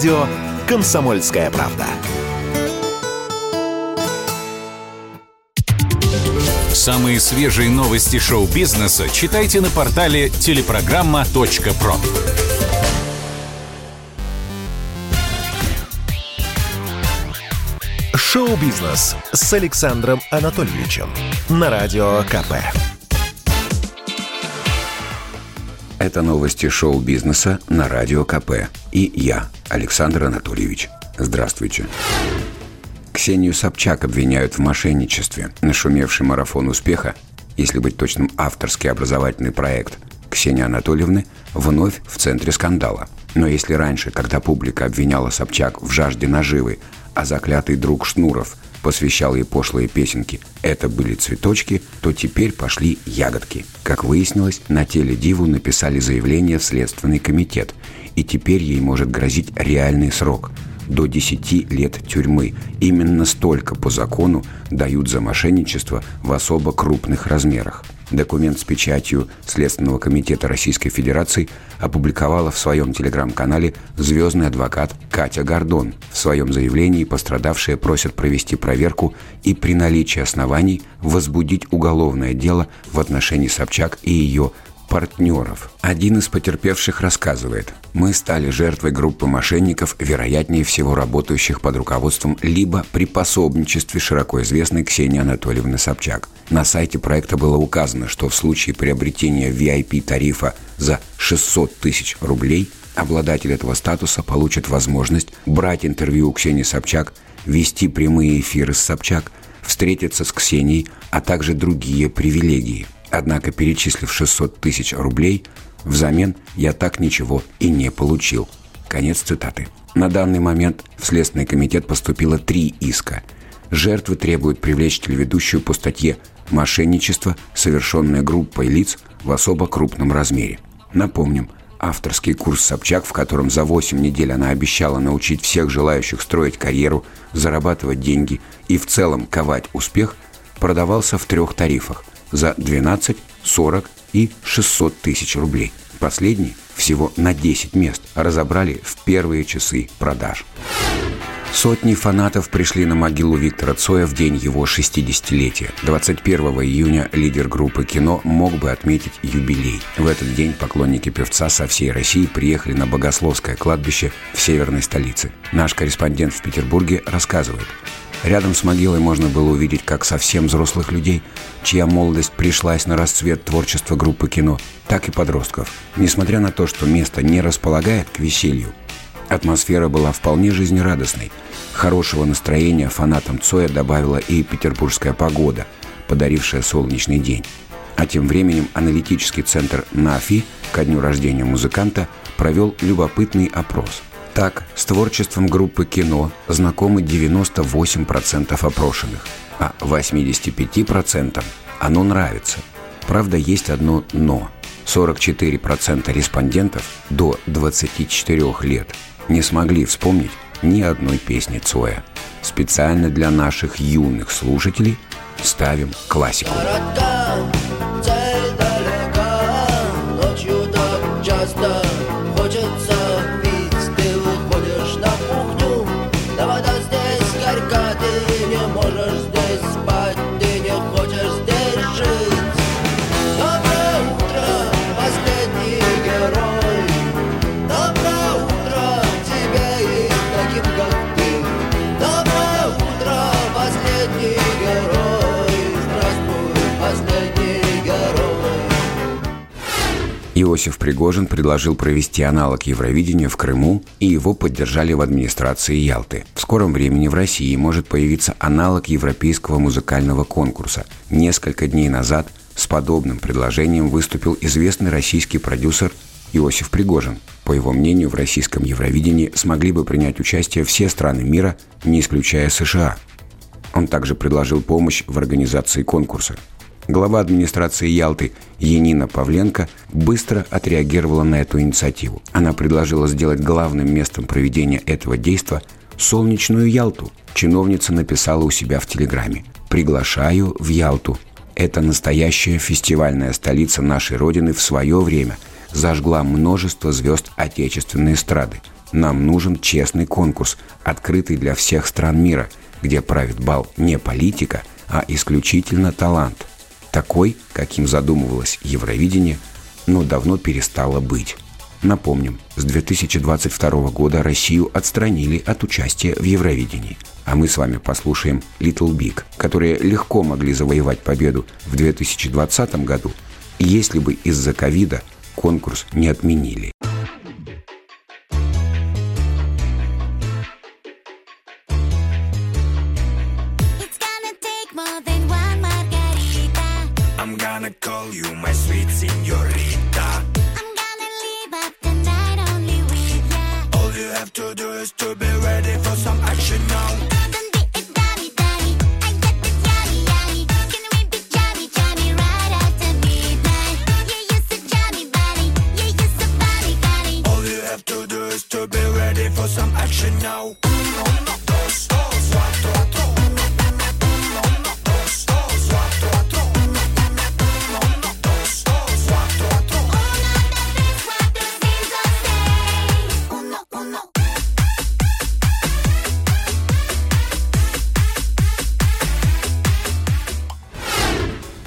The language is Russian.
радио «Комсомольская правда». Самые свежие новости шоу-бизнеса читайте на портале телепрограмма.про. Шоу-бизнес с Александром Анатольевичем на Радио КП. Это новости шоу-бизнеса на Радио КП. И я, Александр Анатольевич. Здравствуйте. Ксению Собчак обвиняют в мошенничестве. Нашумевший марафон успеха, если быть точным, авторский образовательный проект Ксении Анатольевны вновь в центре скандала. Но если раньше, когда публика обвиняла Собчак в жажде наживы, а заклятый друг Шнуров посвящал ей пошлые песенки «Это были цветочки», то теперь пошли ягодки. Как выяснилось, на теле Диву написали заявление в Следственный комитет, и теперь ей может грозить реальный срок – до 10 лет тюрьмы. Именно столько по закону дают за мошенничество в особо крупных размерах. Документ с печатью Следственного комитета Российской Федерации опубликовала в своем телеграм-канале звездный адвокат Катя Гордон. В своем заявлении пострадавшие просят провести проверку и при наличии оснований возбудить уголовное дело в отношении Собчак и ее партнеров. Один из потерпевших рассказывает, мы стали жертвой группы мошенников, вероятнее всего работающих под руководством либо при пособничестве широко известной Ксении Анатольевны Собчак. На сайте проекта было указано, что в случае приобретения VIP-тарифа за 600 тысяч рублей обладатель этого статуса получит возможность брать интервью у Ксении Собчак, вести прямые эфиры с Собчак, встретиться с Ксенией, а также другие привилегии – Однако, перечислив 600 тысяч рублей, взамен я так ничего и не получил. Конец цитаты. На данный момент в Следственный комитет поступило три иска. Жертвы требуют привлечь телеведущую по статье «Мошенничество, совершенное группой лиц в особо крупном размере». Напомним, авторский курс Собчак, в котором за 8 недель она обещала научить всех желающих строить карьеру, зарабатывать деньги и в целом ковать успех, продавался в трех тарифах за 12, 40 и 600 тысяч рублей. Последний всего на 10 мест разобрали в первые часы продаж. Сотни фанатов пришли на могилу Виктора Цоя в день его 60-летия. 21 июня лидер группы «Кино» мог бы отметить юбилей. В этот день поклонники певца со всей России приехали на Богословское кладбище в северной столице. Наш корреспондент в Петербурге рассказывает. Рядом с могилой можно было увидеть как совсем взрослых людей, чья молодость пришлась на расцвет творчества группы кино, так и подростков. Несмотря на то, что место не располагает к веселью, атмосфера была вполне жизнерадостной. Хорошего настроения фанатам Цоя добавила и петербургская погода, подарившая солнечный день. А тем временем аналитический центр НАФИ ко дню рождения музыканта провел любопытный опрос – так, с творчеством группы кино знакомы 98% опрошенных, а 85% оно нравится. Правда, есть одно «но». 44% респондентов до 24 лет не смогли вспомнить ни одной песни Цоя. Специально для наших юных слушателей ставим классику. Иосиф Пригожин предложил провести аналог Евровидения в Крыму, и его поддержали в администрации Ялты. В скором времени в России может появиться аналог европейского музыкального конкурса. Несколько дней назад с подобным предложением выступил известный российский продюсер Иосиф Пригожин. По его мнению, в российском Евровидении смогли бы принять участие все страны мира, не исключая США. Он также предложил помощь в организации конкурса. Глава администрации Ялты Енина Павленко быстро отреагировала на эту инициативу. Она предложила сделать главным местом проведения этого действа солнечную Ялту. Чиновница написала у себя в Телеграме «Приглашаю в Ялту. Это настоящая фестивальная столица нашей Родины в свое время. Зажгла множество звезд отечественной эстрады. Нам нужен честный конкурс, открытый для всех стран мира, где правит бал не политика, а исключительно талант. Такой, каким задумывалось Евровидение, но давно перестало быть. Напомним, с 2022 года Россию отстранили от участия в Евровидении. А мы с вами послушаем Little Big, которые легко могли завоевать победу в 2020 году, если бы из-за ковида конкурс не отменили. You my sweet señorita.